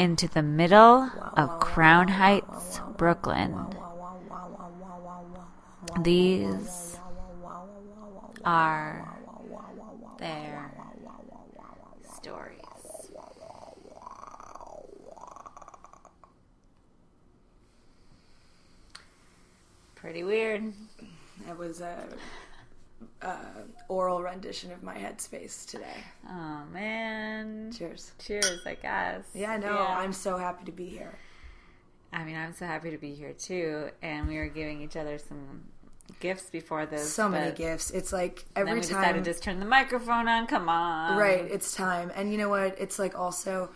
into the middle of Crown Heights, Brooklyn. These are their stories. Pretty weird. It was a, a oral rendition of my headspace today. Oh man. Cheers. Cheers, I guess. Yeah, no, I'm so happy to be here. I mean, I'm so happy to be here too. And we were giving each other some gifts before this. So many gifts. It's like every we time. decided to just turn the microphone on. Come on. right it's time and you know what it's like also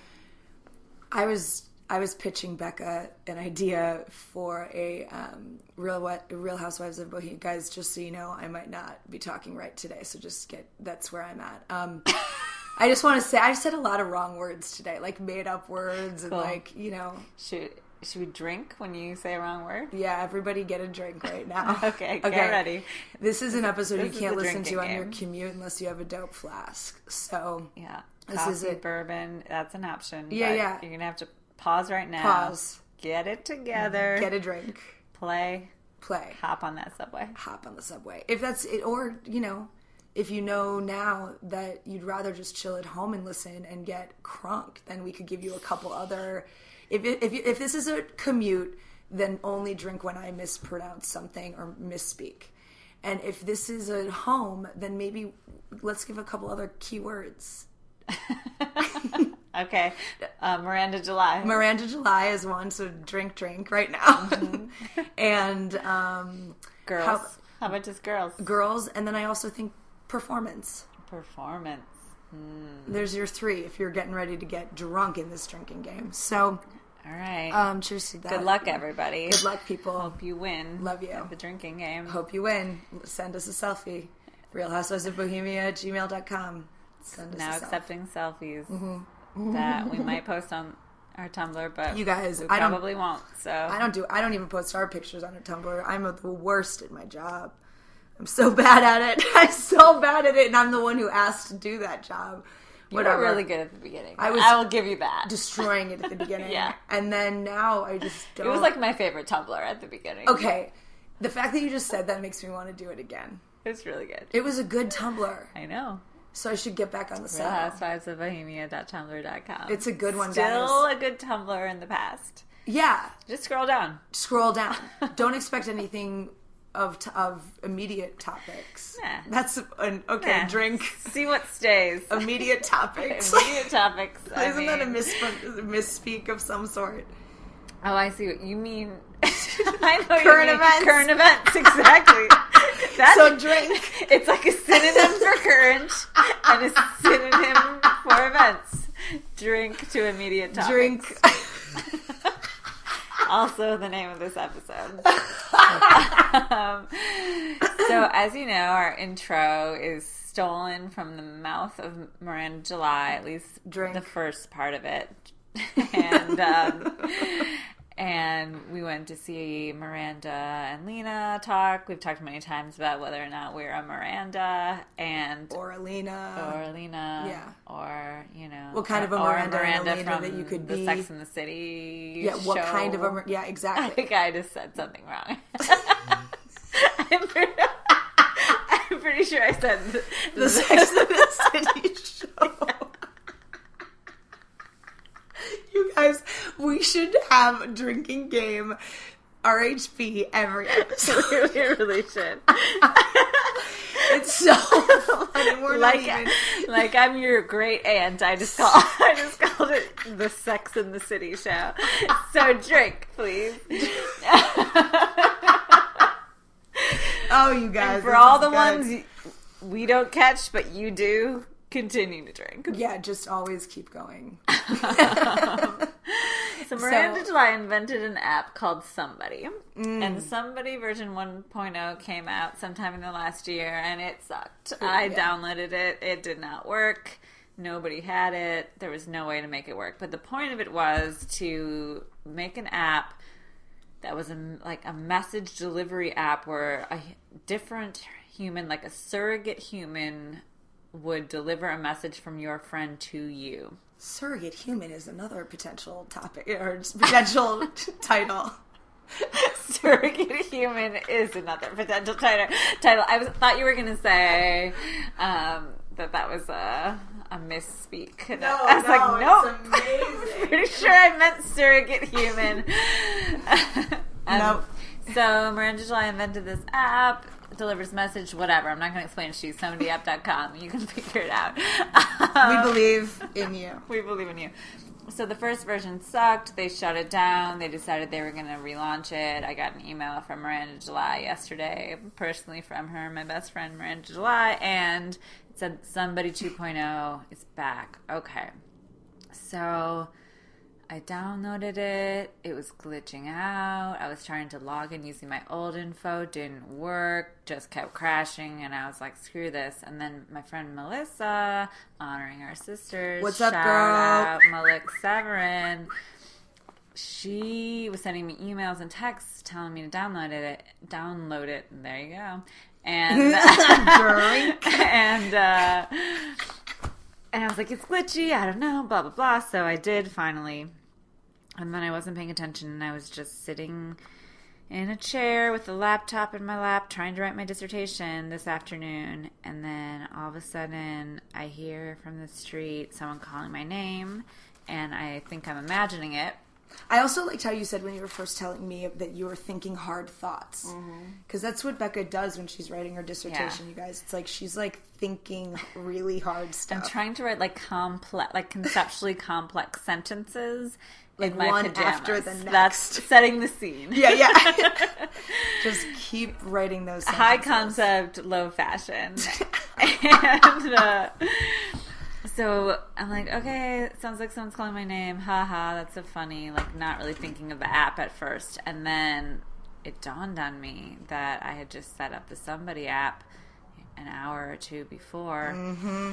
i was i was pitching becca an idea for a um, real what real housewives of bohemia guys just so you know i might not be talking right today so just get that's where i'm at um i just want to say i've said a lot of wrong words today like made up words and like you know Should should we drink when you say a wrong word? yeah everybody get a drink right now Okay, get ready. this is an episode This you can't listen to on your commute unless you have a dope flask so Yeah. This Coffee, is it. bourbon, that's an option. Yeah, yeah. You're gonna have to pause right now. Pause. Get it together. Mm-hmm. get a drink Play. play Hop on that subway. hop on the subway. If that's it, or you know, if you know now that you'd rather just chill at home and listen and get crunk, then we could give you a couple other. If if if this is a commute, then only drink when I mispronounce something or misspeak. And if this is at home, then maybe let's give a couple other keywords. Okay. Uh, Miranda July. Miranda July is one, so drink, drink right now. and um, girls. how- How, about just girls? girls, and then I also think performance. Performance. There's your three if you're getting ready to get drunk in this drinking game. So, All right. um, cheers to that. Good luck, everybody. Good luck, people. Hope you win. Love you. At the drinking game. Hope you win. Send us a selfie. Real Housewives of Bohemia at gmail.com. Send us now a selfie. accepting selfies that we might post on our Tumblr, but You guys, I don't- probably won't. So I don't do. I don't even post our pictures on a Tumblr. I'm the worst at my job. I'm so bad at it. I'm so bad at it, and I'm the one who asked to do that job. you were really good at the beginning. I I, will give you that. destroying it at the beginning. Yeah. and then now I just don't. it was like my favorite Tumblr at the beginning. okay. The fact that you just said that makes me want to do it again. It was really good. It was a good Tumblr, I know. So I should get back on the saddle. Housewives of Bohemia.tumblr.com. It's a good one, Still guys. a good Tumblr in the past. Yeah, Just scroll down. scroll down. Don't expect anything of t- of immediate topics. Nah. That's an okay. Nah. Drink See what stays. immediate topics. Immediate topics. I Isn't that a mean- misspeak of some sort? Oh, I see what you mean. I know Current you mean. events. Current events, exactly. That's So drink. It's like a synonym for current and a synonym for events. Drink to immediate topics. Drink. Also, the name of this episode. um, so, as you know, our intro is stolen from the mouth of Miranda July, at least Drink. the first part of it. and um, and we went to see Miranda and Lena talk. We've talked many times about whether or not we're a Miranda and or a Lena or a Lena, Yeah. or you know, What kind of a Miranda and Elena from that you could the be. Sex in the City. yeah, what show. kind of a? Yeah, I exactly. think I just said something wrong. I'm, pretty, I'm pretty sure I said the, the Sex and the City show. you guys, we should have a drinking game RHP every episode. we really should. It's so funny. We're like, even. like I'm your great aunt. I just call I just called it the Sex in the City show. So drink, please. Oh, you guys. For all the good. ones we don't catch, but you do, continue to drink. Yeah, just always keep going. So Miranda So- July invented an app called Somebody, and mm. Somebody version 1.0 came out sometime in the last year, and it sucked. I Yeah. downloaded it; it did not work. Nobody had it. There was no way to make it work. But the point of it was to make an app that was a, like a message delivery app where a different human, like a surrogate human, would deliver a message from your friend to you. Surrogate human is another potential topic or potential title. surrogate human is another potential title. Title. I was, thought you were going to say um, that that was a a misspeak. And I was like, nope. amazing. Pretty sure I meant surrogate human. Um, Nope. So Miranda July invented this app. Delivers message, whatever. I'm not going to explain it to you. Somebodyapp.com. You can figure it out. we um, believe in you. we believe in you. So the first version sucked. They shut it down. They decided they were going to relaunch it. I got an email from Miranda July yesterday, personally from her, my best friend Miranda July, and it said somebody 2.0 is back. Okay. So I downloaded it. It was glitching out. I was trying to log in using my old info, didn't work, just kept crashing, and I was like, screw this. And then my friend Melissa, honoring our sisters, What's up, shout girl? out Malik Severin. She was sending me emails and texts telling me to download it. Download it. And there you go. And Drink. and uh, and I was like, it's glitchy. I don't know. Blah blah blah. So I did finally, and then I wasn't paying attention, and I was just sitting in a chair with a laptop in my lap, trying to write my dissertation this afternoon, and then all of a sudden, I hear from the street someone calling my name, and I think I'm imagining it. I also liked how you said when you were first telling me that you were thinking hard thoughts. Because that's what Becca does when she's writing her dissertation, Yeah. you guys. It's like she's like thinking really hard stuff. I'm trying to write like complex, like conceptually complex sentences. Like one pajamas. after the next. That's setting the scene. yeah, yeah. Just keep writing those high concept, low fashion. and uh, so I'm like, okay, sounds like someone's calling my name. Haha, that's so funny. Like, not really thinking of the app at first. And then it dawned on me that I had just set up the Somebody app an hour or two before,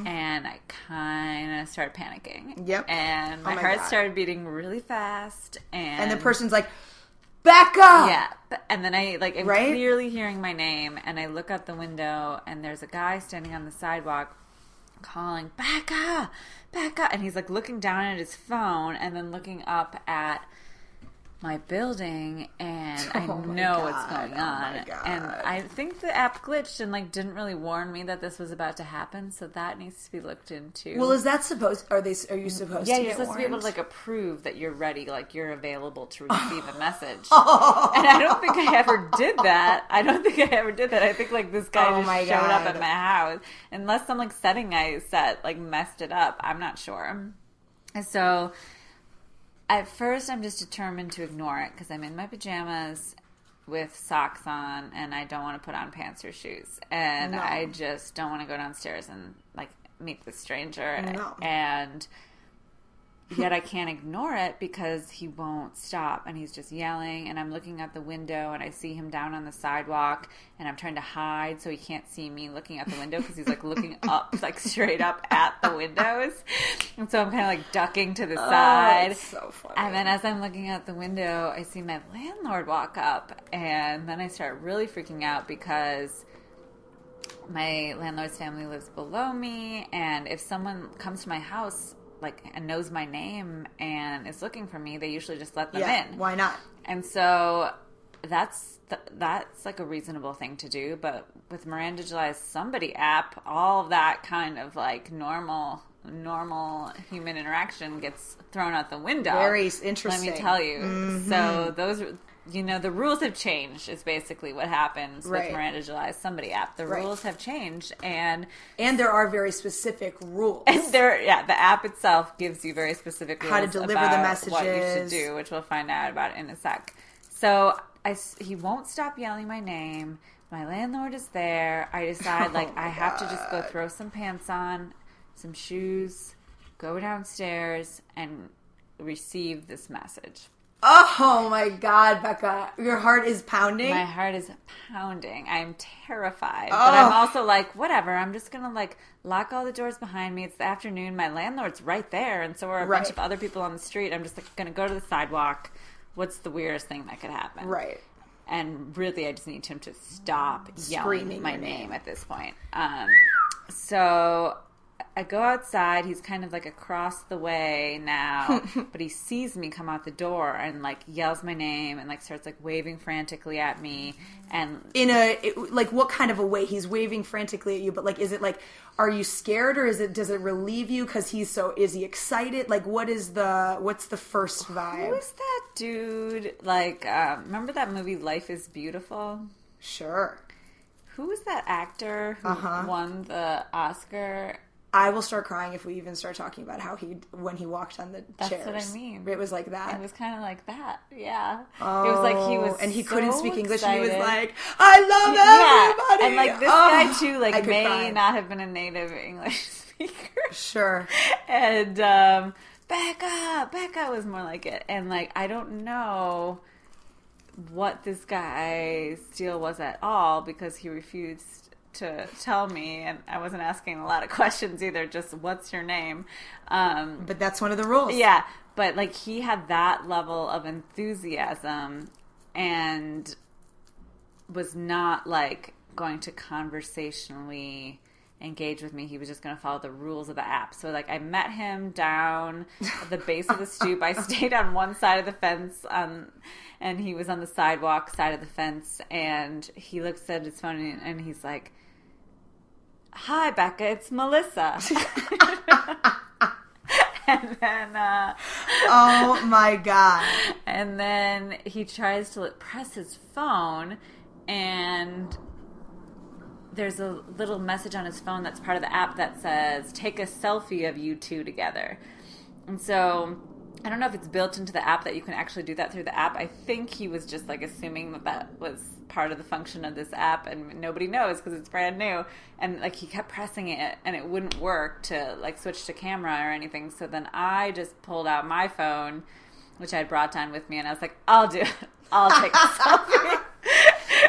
and I kind of started panicking. Mm-hmm. Yep. And my, Oh my heart God. started beating really fast, and And the person's like, Becca! yeah, and then I like I'm Right? clearly hearing my name, and I look out the window, and there's a guy standing on the sidewalk calling Becca, Becca, and he's like looking down at his phone, and then looking up at my building, and I Oh my know what's going oh on, God. and I think the app glitched and like didn't really warn me that this was about to happen, so that needs to be looked into. Well, is that supposed? Are they? Are you mm, supposed Yeah, to? you're supposed to be able to like approve that you're ready, like you're available to receive a message. and I don't think I ever did that. I don't think I ever did that. I think like this guy Oh just showed up at my house, unless some like setting I set like messed it up. I'm not sure. And so at first, I'm just determined to ignore it because I'm in my pajamas with socks on and I don't want to put on pants or shoes. And No. I just don't want to go downstairs and like meet the stranger. No. And yet I can't ignore it because he won't stop and he's just yelling and I'm looking out the window and I see him down on the sidewalk and I'm trying to hide so he can't see me looking out the window because he's like looking up like straight up at the windows and so I'm kind of like ducking to the Oh, side so funny. and then as I'm looking out the window I see my landlord walk up and then I start really freaking out because my landlord's family lives below me and if someone comes to my house like and knows my name and is looking for me they usually just let them yeah, in why not? and so that's th- that's like a reasonable thing to do but with miranda july's somebody app all of that kind of like normal normal human interaction gets thrown out the window Very interesting. let me tell you so mm-hmm. those you know the rules have changed is basically what happens Right. with miranda july's somebody app the Right. rules have changed and And there are very specific rules. and there, yeah, the app itself gives you very specific rules How to deliver the about What you should do, which we'll find out about in a sec. So I, he won't stop yelling my name. My landlord is there. I decide oh like Oh I have to just go throw some pants on, some shoes, go downstairs, and receive this message. Oh my God, Becca, your heart is pounding. My heart is pounding. I'm terrified, but I'm also like, whatever. I'm just gonna like lock all the doors behind me. It's the afternoon. My landlord's right there, and so are a Right. bunch of other people on the street. I'm just like gonna go to the sidewalk. What's the weirdest thing that could happen? right. and really i just need him to stop yelling my name. name. at this point um, so i go outside he's kind of like across the way now but he sees me come out the door and like yells my name and like starts like waving frantically at me and In a it, like, what kind of a way? He's waving frantically at you, but like, is it like, are you scared or is it? Does it relieve you because he's so? Is he excited? Like, what is the? What's the first vibe? who is that dude like um, remember that movie life is beautiful Sure. who was that actor who Uh-huh. won the oscar I will start crying if we even start talking about how he when he walked on the That's chairs. what I mean. It was like that. It was kind of like that, yeah. Oh, it was like he was, Oh, and he couldn't so speak English. And he was like, "I love yeah, everybody." and like this Oh, guy too, like may cry. not have been a native English speaker, Sure. and um, Becca, Becca was more like it, and like I don't know what this guy's deal was at all because he refused to tell me, and I wasn't asking a lot of questions either. Just what's your name? Um, But that's one of the rules. yeah, but like he had that level of enthusiasm and was not like going to conversationally engage with me. He was just going to follow the rules of the app. So like I met him down at the base of the stoop. I stayed on one side of the fence um, and he was on the sidewalk side of the fence and he looks at his phone and, and he's like Hi Becca, it's Melissa. and then uh Oh my god. and then he tries to press his phone and there's a little message on his phone that's part of the app that says take a selfie of you two together. And so i don't know if it's built into the app that you can actually do that through the app. I think he was just like assuming that that was part of the function of this app and nobody knows because it's brand new. And like he kept pressing it and it wouldn't work to like switch to camera or anything. So then i just pulled out my phone which i had brought down with me and i was like i'll do it. I'll take a selfie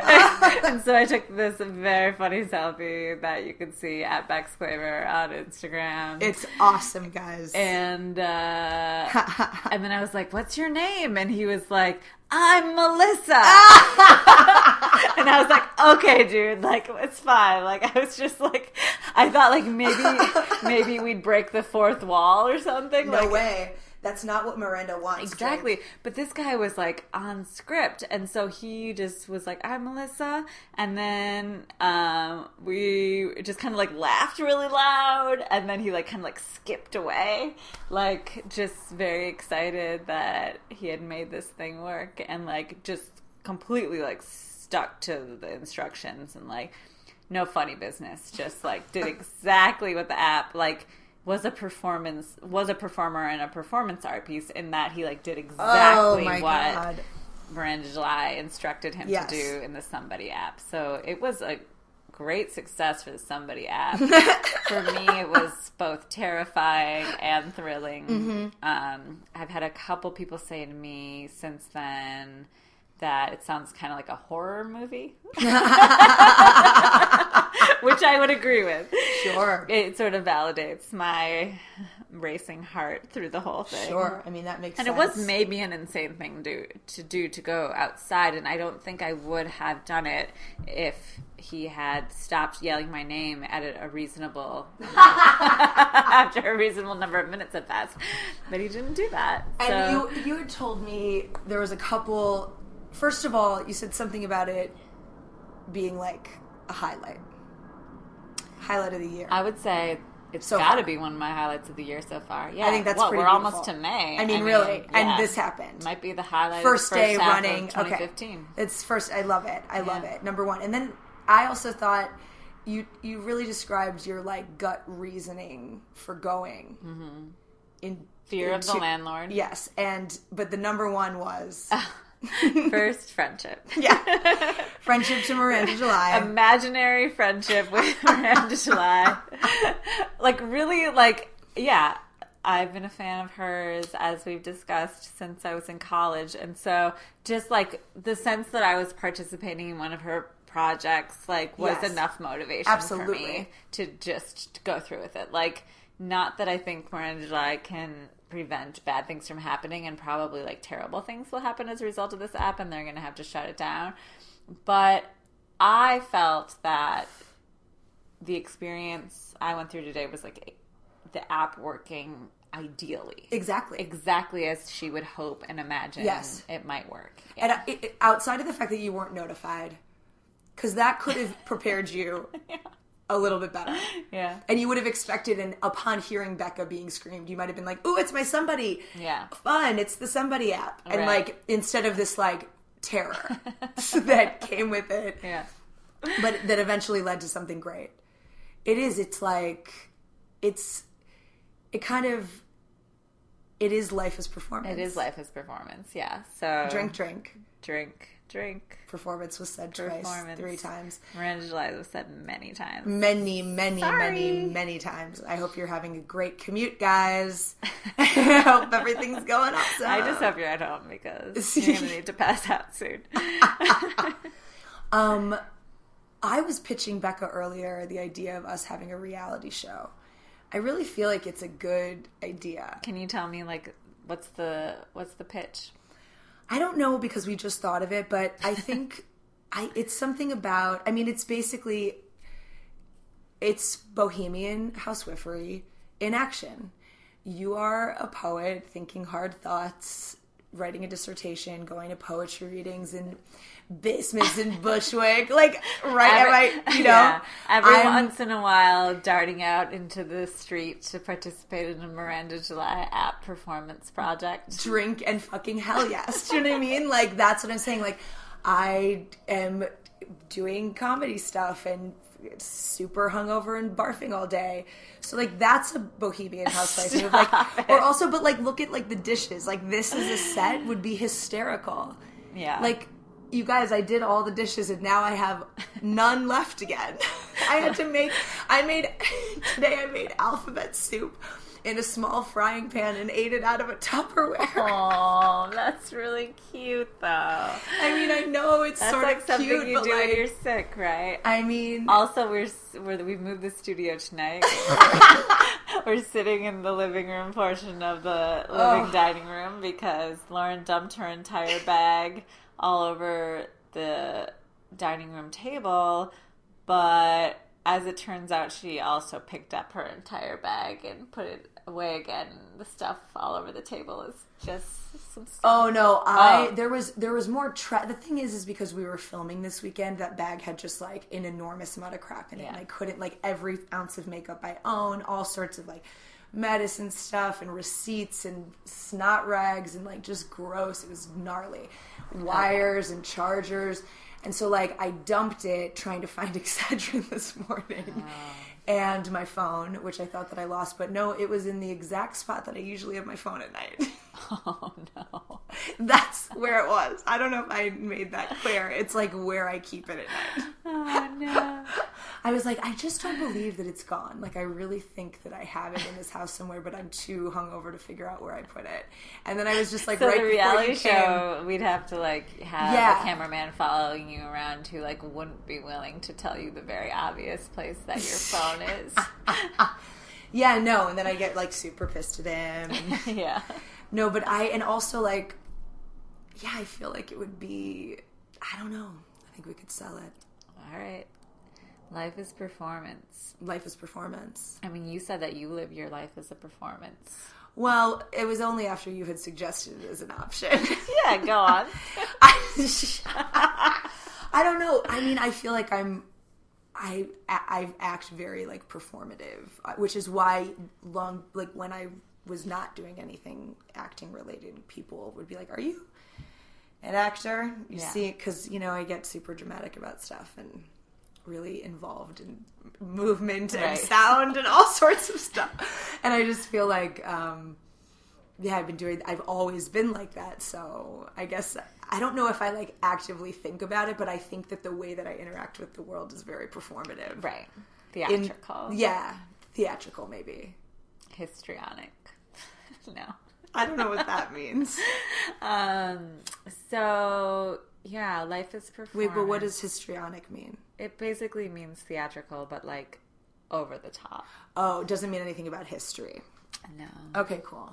so I took this very funny selfie that you can see at Bex Claver on Instagram. It's awesome, guys. and uh, and then I was like, "What's your name?" And he was like, "I'm Melissa." and I was like, "Okay, dude, like it's fine." Like I was just like, I thought like maybe maybe we'd break the fourth wall or something. no like, way. That's not what Miranda wants. Exactly. But this guy was like on script. And so he just was like, I'm Melissa. And then um, we just kind of like laughed really loud. And then he like kind of like skipped away. Like just very excited that he had made this thing work. And like just completely like stuck to the instructions and like no funny business. Just like did exactly what the app like was a performance was a performer in a performance art piece in that he like did Oh exactly my what god. Miranda July instructed him Yes. to do in the Somebody app. So it was a great success for the Somebody app. for me, it was both terrifying and thrilling. Mm-hmm. Um, I've had a couple people say to me since then that it sounds kind of like a horror movie, which I would agree with. Sure. It sort of validates my racing heart through the whole thing. Sure. I mean that makes And sense. it was maybe an insane thing to to do to go outside, and I don't think I would have done it if he had stopped yelling my name at a, reasonable after a reasonable number of minutes had passed. But he didn't do that. And so you you had told me there was a couple. First of all, you said something about it being like a highlight, highlight of the year. I would say it's So got to be one of my highlights of the year so far. Yeah, I think that's what, pretty we're almost to. May. I mean, really, yeah. and this happened. might be the highlight. first of the day first of running. Okay, 2015. it's first. I love it. I love it. Number one, and then I also thought you you really described your like gut reasoning for going mm-hmm. in Fear of the landlord. Yes, and but the number one was First friendship. yeah, friendship to Miranda July. imaginary friendship with Miranda July. like really like yeah. I've been a fan of hers as we've discussed since I was in college. And so just like the sense that I was participating in one of her projects like was Yes. enough motivation for Absolutely. me to just go through with it. Like not that I think Miranda July can prevent bad things from happening and probably like terrible things will happen as a result of this app and they're going to have to shut it down. But I felt that the experience I went through today was like the app working ideally. Exactly. Exactly as she would hope and imagine Yes. it might work. And uh, it, it- outside of the fact that you weren't notified, because that could have prepared you a little bit better. Yeah. And you would have expected, and upon hearing Becca being screamed, you might have been like, "Ooh, it's my somebody!" Yeah. fun. It's the somebody app, and Right. like instead of this like terror that came with it, Yeah. but that eventually led to something great. It is. It's like it's. It kind of. It is life as performance. It is life as performance, yeah. So Drink, drink. drink, drink. Performance was said twice, Performance. three times. Miranda July was said many times. many, many, Sorry. many, many times. I hope you're having a great commute, guys. I hope everything's going awesome. I just hope you're at home because you're gonna need to pass out soon. Um, I was pitching Becca earlier the idea of us having a reality show. I really feel like it's a good idea. Can you tell me like what's the what's the pitch? I don't know because we just thought of it, but I think I it's something about I mean it's basically it's bohemian housewifery in action. You are a poet thinking hard thoughts, writing a dissertation, going to poetry readings in basements in Bushwick. Like right am I you know Yeah. Every I'm- once in a while, darting out into the street to participate in a Miranda July app performance project. drink and fucking hell yes. Do you know what I mean? Like that's what I'm saying. Like I am doing comedy stuff and super hungover and barfing all day. So like that's a bohemian housewife move. Like or also but like look at like the dishes. Like this is a set would be hysterical. Yeah. Like you guys, I did all the dishes and now I have none left again. I had to make I made today I made alphabet soup in a small frying pan and ate it out of a Tupperware. Oh, that's really cute though. I mean, I know it's That's sort like of something cute, you but do like, when you're sick, right? I mean, Also, we're, we're we've moved the studio tonight. we're sitting in the living room portion of the living Oh. dining room because Lauren dumped her entire bag all over the dining room table, but as it turns out, she also picked up her entire bag and put it away again. The stuff all over the table is just some stuff. oh no, I Oh. there was there was more. Tra- the thing is, is because we were filming this weekend, that bag had just like an enormous amount of crap in it, and I couldn't like every ounce of makeup I own, all sorts of like medicine stuff and receipts and snot rags and like just gross. It was gnarly, wires and chargers. And so, like, I dumped it trying to find Excedrin this morning, oh. And my phone, which I thought that I lost, but no, it was in the exact spot that I usually have my phone at night. Oh no. That's where it was. I don't know if I made that clear. It's like where I keep it at night. Oh no. I was like, I just don't believe that it's gone. Like, I really think that I have it in this house somewhere, but I'm too hungover to figure out where I put it. And then I was just like, So right the reality you came, show, we'd have to like have Yeah. a cameraman following you around who like wouldn't be willing to tell you the very obvious place that your phone is. yeah, no. And then I get like super pissed at him. yeah. No, but I and also like yeah, I feel like it would be I don't know. I think we could sell it. All right. Life is performance. Life is performance. I mean, you said that you live your life as a performance. Well, it was only after you had suggested it as an option. Yeah, go on. I, I don't know. I mean, I feel like I'm I I act very like performative, which is why long like when I was not doing anything acting related, people would be like, "Are you an actor?" You Yeah. see, because you know I get super dramatic about stuff and really involved in movement and sound and all sorts of stuff, and I just feel like. um yeah, I've been doing. I've always been like that. So I guess I don't know if I like actively think about it, but I think that the way that I interact with the world is very performative. right. In- Theatrical. yeah, theatrical maybe. Histrionic. no. I don't know what that means. Um. So yeah, life is performance. Wait, but what does histrionic mean? it? Basically means theatrical, but like over the top. Oh, it doesn't mean anything about history. No. Okay, cool.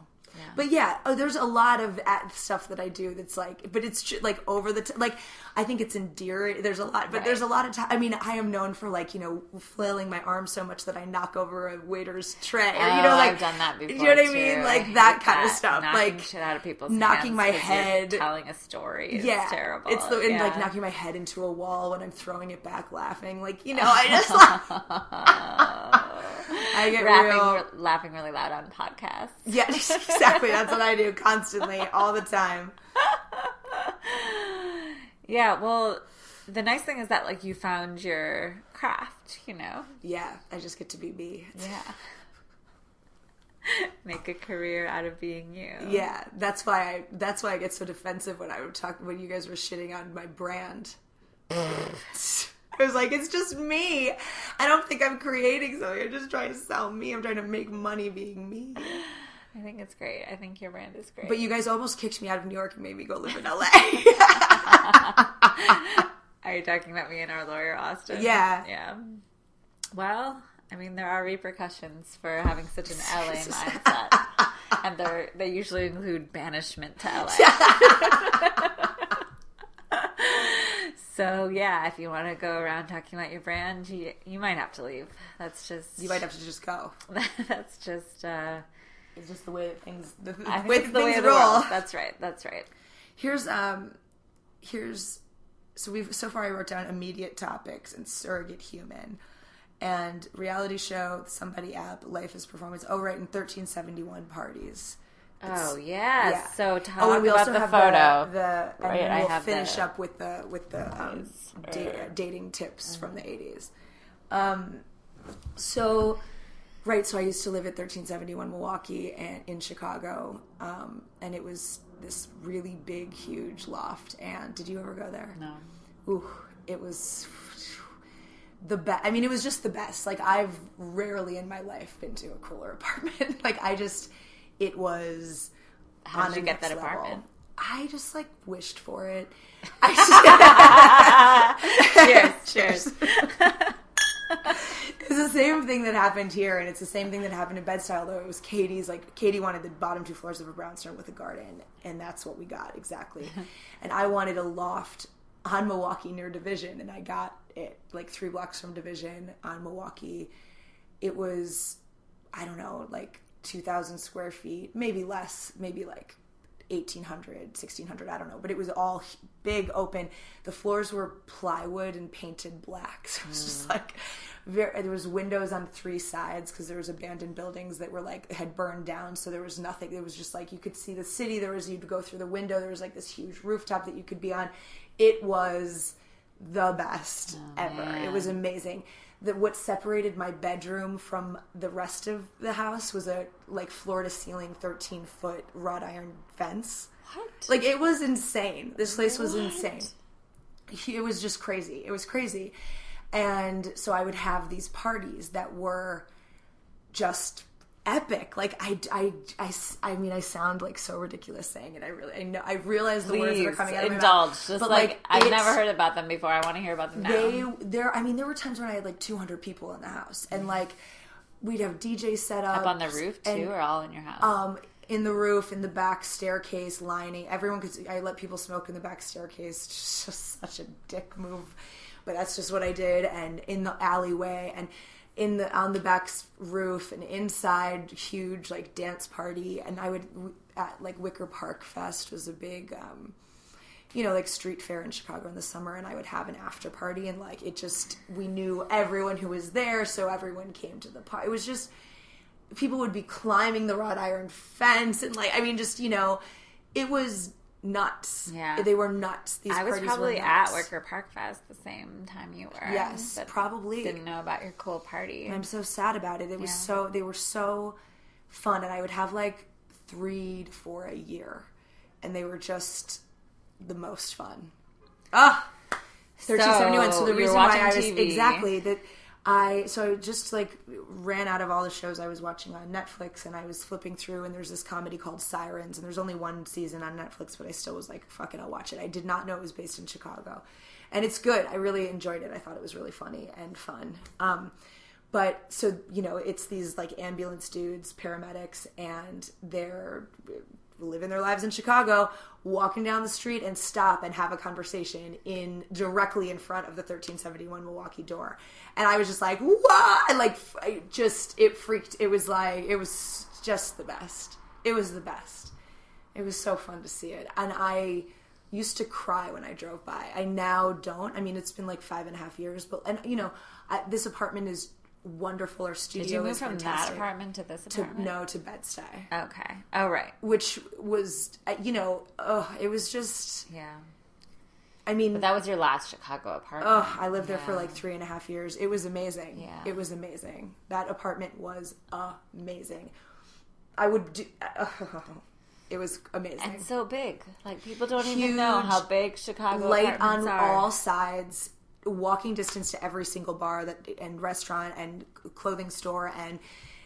But yeah, oh, there's a lot of at- stuff that I do that's like, but it's like over the t- like. I think it's endearing. There's a lot, but Right. there's a lot of time. I mean, I am known for like you know flailing my arms so much that I knock over a waiter's tray, or you know, Oh, like I've done that before. You know what I too. mean? I Like hate that kind of stuff, Knocking like shit out of people's knocking my head- telling a story. It's yeah, terrible. It's the and like knocking my head into a wall when I'm throwing it back, laughing. Like you know, I just laugh. I get Rapping, real. re- laughing really loud on podcasts. Yeah, exactly. That's what I do constantly, all the time. Yeah, well, the nice thing is that like you found your craft, you know. Yeah, I just get to be me. Yeah. Make a career out of being you. Yeah, that's why I that's why I get so defensive when I would talk when you guys were shitting on my brand. I was like, it's just me. I don't think I'm creating something. I'm just trying to sell me. I'm trying to make money being me. I think it's great. I think your brand is great. But you guys almost kicked me out of New York and made me go live in LA. Are you talking about me and our lawyer Austin? Yeah. Yeah. Well, I mean, there are repercussions for having such an LA mindset, and they they usually include banishment to LA. so yeah, if you want to go around talking about your brand, you you might have to leave. That's just you might have to just go. that's just. uh It's just the way that things the, the way that things roll. That's right. That's right. Here's um here's so we've so far I wrote down immediate topics and surrogate human and reality show, somebody app, life is performance. Oh right, and thirteen seventy one parties. Oh yes. Yeah. So talk oh, and we about also the have photo. The, the and Right, I we'll have finish the- up with the with the um, da- dating tips from the eighties. Um, so right, so I used to live at thirteen seventy one Milwaukee and in Chicago, um, and it was this really big, huge loft. And did you ever go there? No. Ooh, it was the best. I mean, it was just the best. Like I've rarely in my life been to a cooler apartment. like I just, it was. How did you get that level. apartment? I just like wished for it. I Cheers. Cheers. it's the same thing that happened here, and it's the same thing that happened in Bed-Stuy. Although it was Katie's, like Katie wanted the bottom two floors of a brownstone with a garden, and that's what we got exactly. and I wanted a loft on Milwaukee near Division, and I got it like three blocks from Division on Milwaukee. It was, I don't know, like two thousand square feet, maybe less, maybe like 1800 1600 i don't know but it was all big open. The floors were plywood and painted black. So it was just mm. like very, there was windows on three sides because there was abandoned buildings that were like had burned down. So there was nothing. It was just like you could see the city. There was you'd go through the window. There was like this huge rooftop that you could be on. It was the best oh, ever. It was amazing. That what separated my bedroom from the rest of the house was a like floor to ceiling 13 foot wrought iron fence What? like it was insane this place was insane it was just crazy it was crazy and so i would have these parties that were just epic like I, I, I, I mean i sound like so ridiculous saying it i really i know i realize the words that are coming out of my indulge. mouth Just but, like, I've never heard about them before. I want to hear about them now. they there i mean there were times when i had like 200 people in the house and like we'd have dj set up Up on the roof too, and, or all in your house? um in the roof in the back staircase lining. Everyone could i let people smoke in the back staircase. It's just such a dick move. But that's just what i did and in the alleyway and in the on the back roof and inside huge like dance party. And i would at like wicker park fest was a big um you know, like street fair in Chicago in the summer, and I would have an after party, and like it just, we knew everyone who was there, so everyone came to the party. It was just, people would be climbing the wrought iron fence, and like, I mean, just, you know, it was nuts. Yeah. They were nuts. These I was probably at. Wicker Park Fest the same time you were. Yes, probably. Didn't know about your cool party. I'm so sad about it. It was Yeah. so they were so fun, and I would have like three to four a year, and they were just the most fun. Ah, thirteen seventy one. So the reason why I was TV. exactly that I so I just like ran out of all the shows I was watching on Netflix and I was flipping through and there's this comedy called Sirens and there's only one season on Netflix but I still was like fuck it I'll watch it. I did not know it was based in Chicago. And it's good. I really enjoyed it. I thought it was really funny and fun. Um but so you know it's these like ambulance dudes paramedics and they're living their lives in chicago walking down the street and stop and have a conversation in directly in front of the 1371 milwaukee door. And i was just like what? Like I just it freaked it was like it was just the best. It was the best. It was so fun to see it. And i used to cry when i drove by. I now don't. I mean it's been like five and a half years but and you know I, this apartment is wonderful. Our studio Did you move from that apartment to this to apartment? no to Bed-Stuy, Okay. Oh, right. which was uh, you know, oh, it was just. Yeah. I mean, But that was your last Chicago apartment. oh, I lived there for like three and a half years. It was amazing. Yeah. it was amazing. That apartment was amazing. I would do. it was amazing. And so big. Like, people don't even know how big Chicago light on are. all sides walking distance to every single bar that and restaurant and clothing store and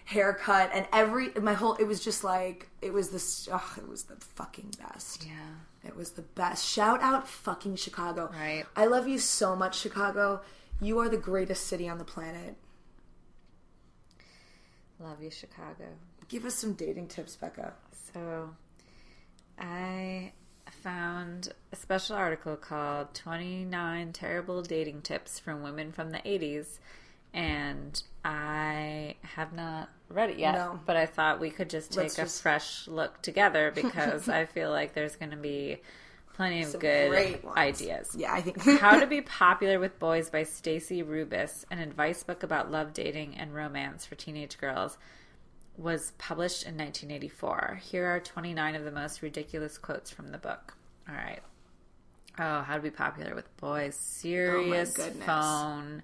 haircut and every my whole it was just like it was this oh, it was the fucking best Yeah. it was the best shout out fucking chicago Right. i love you so much chicago you are the greatest city on the planet Love you, Chicago. give us some dating tips becca So, I found a special article called 29 Terrible Dating Tips from Women from the 80s. And I have not read it yet, No. but I thought we could just take Let's a just- fresh look together because I feel like there's going to be plenty of Some good ideas. yeah i think How to Be Popular with Boys by Stacy Rubis, an advice book about love, dating, and romance for teenage girls, was published in 1984. Here are 29 of the most ridiculous quotes from the book. All right. Oh, How to Be Popular with Boys. Oh Serious goodness. phone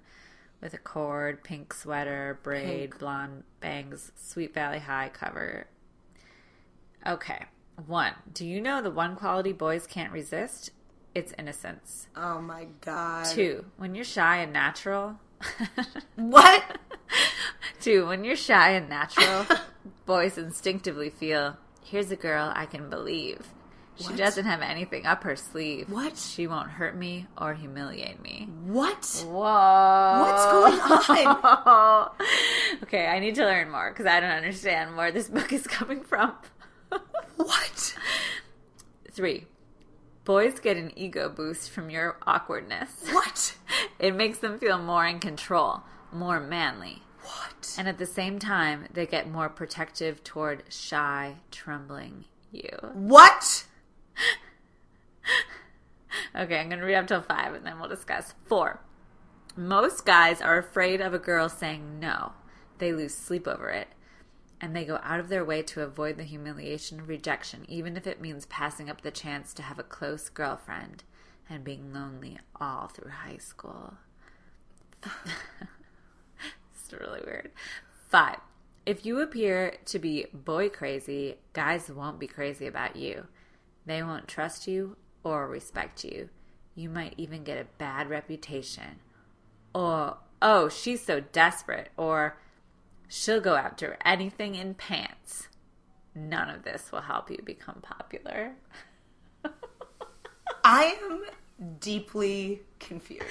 with a cord, pink sweater, braid, Pink. blonde bangs, Sweet Valley High cover. Okay. One. Do you know the one quality boys can't resist? It's innocence. oh my god Two, when you're shy and natural. what Two, when you're shy and natural, boys instinctively feel, here's a girl I can believe. She What? doesn't have anything up her sleeve. What? She won't hurt me or humiliate me. what Whoa. What's going on? okay, I need to learn more because I don't understand where this book is coming from. what Three, boys get an ego boost from your awkwardness. what It makes them feel more in control, more manly. What And at the same time, they get more protective toward shy, trembling you. what Okay, I'm going to read up till five and then we'll discuss. Four. Most guys are afraid of a girl saying no. They lose sleep over it. And they go out of their way to avoid the humiliation of rejection, even if it means passing up the chance to have a close girlfriend and being lonely all through high school. really weird. Five. If you appear to be boy crazy, guys won't be crazy about you. They won't trust you or respect you. You might even get a bad reputation. Or, oh, she's so desperate. Or, she'll go after anything in pants. None of this will help you become popular. I am deeply confused.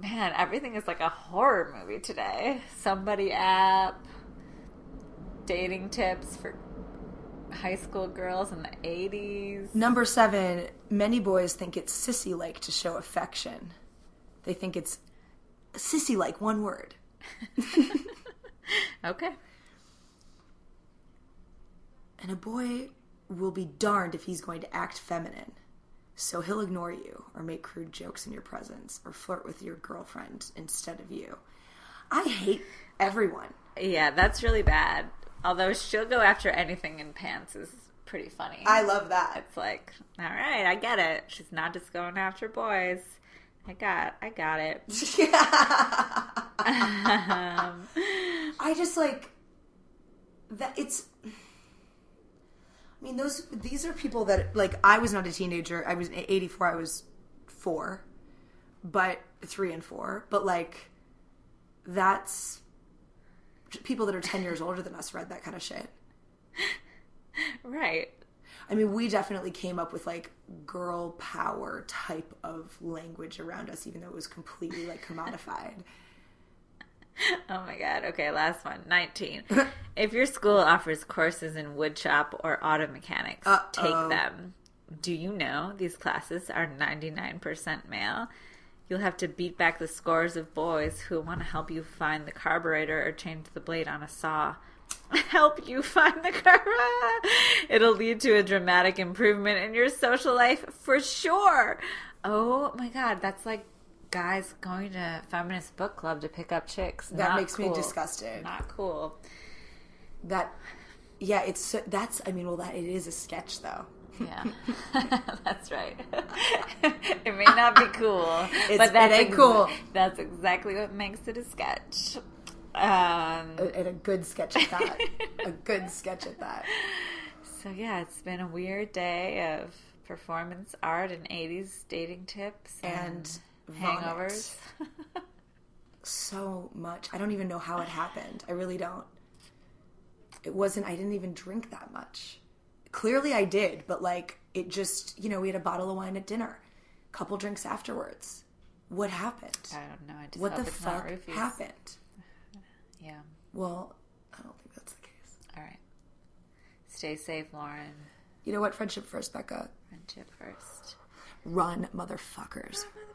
Man, everything is like a horror movie today. Somebody app, dating tips for high school girls in the 80s. Number seven, many boys think it's sissy like to show affection. They think it's sissy like, one word. Okay. And a boy will be darned if he's going to act feminine. So he'll ignore you or make crude jokes in your presence or flirt with your girlfriend instead of you. I hate everyone. Yeah, that's really bad. Although she'll go after anything in pants is pretty funny. I love that. it's like, all right, I get it. She's not just going after boys. I got, I got it. Um, I just like that it's I mean those these are people that like I was not a teenager. I was 84, I was 4. But 3 and 4, but like that's people that are 10 years older than us read that kind of shit. Right. I mean, we definitely came up with like girl power type of language around us, even though it was completely like commodified. Oh my god. Okay, last one. 19. if your school offers courses in woodshop or auto mechanics, Uh-oh. take them. Do you know these classes are 99% male? You'll have to beat back the scores of boys who want to help you find the carburetor or change the blade on a saw. Help you find the car. It'll lead to a dramatic improvement in your social life for sure. Oh my god, that's like guys going to feminist book club to pick up chicks. That Not makes me disgusted. Not cool. That, yeah, it's so- that's. I mean, well, that it is a sketch though. Yeah, that's right. it may not be cool, It's- but that's ain't cool. That's exactly what makes it a sketch. Um, And a good sketch at that. a good sketch at that. so yeah, it's been a weird day of performance art and '80s dating tips And hangovers. So much. I don't even know how it happened. I really don't. It wasn't. I didn't even drink that much. Clearly, I did, but like it just. You know, we had a bottle of wine at dinner, couple drinks afterwards. What happened? I don't know. I just What the fuck happened? Yeah. Well, I don't think that's the case. All right. Stay safe, Lauren. You know what? Friendship first, Becca. Friendship first. Run, motherfuckers. Mother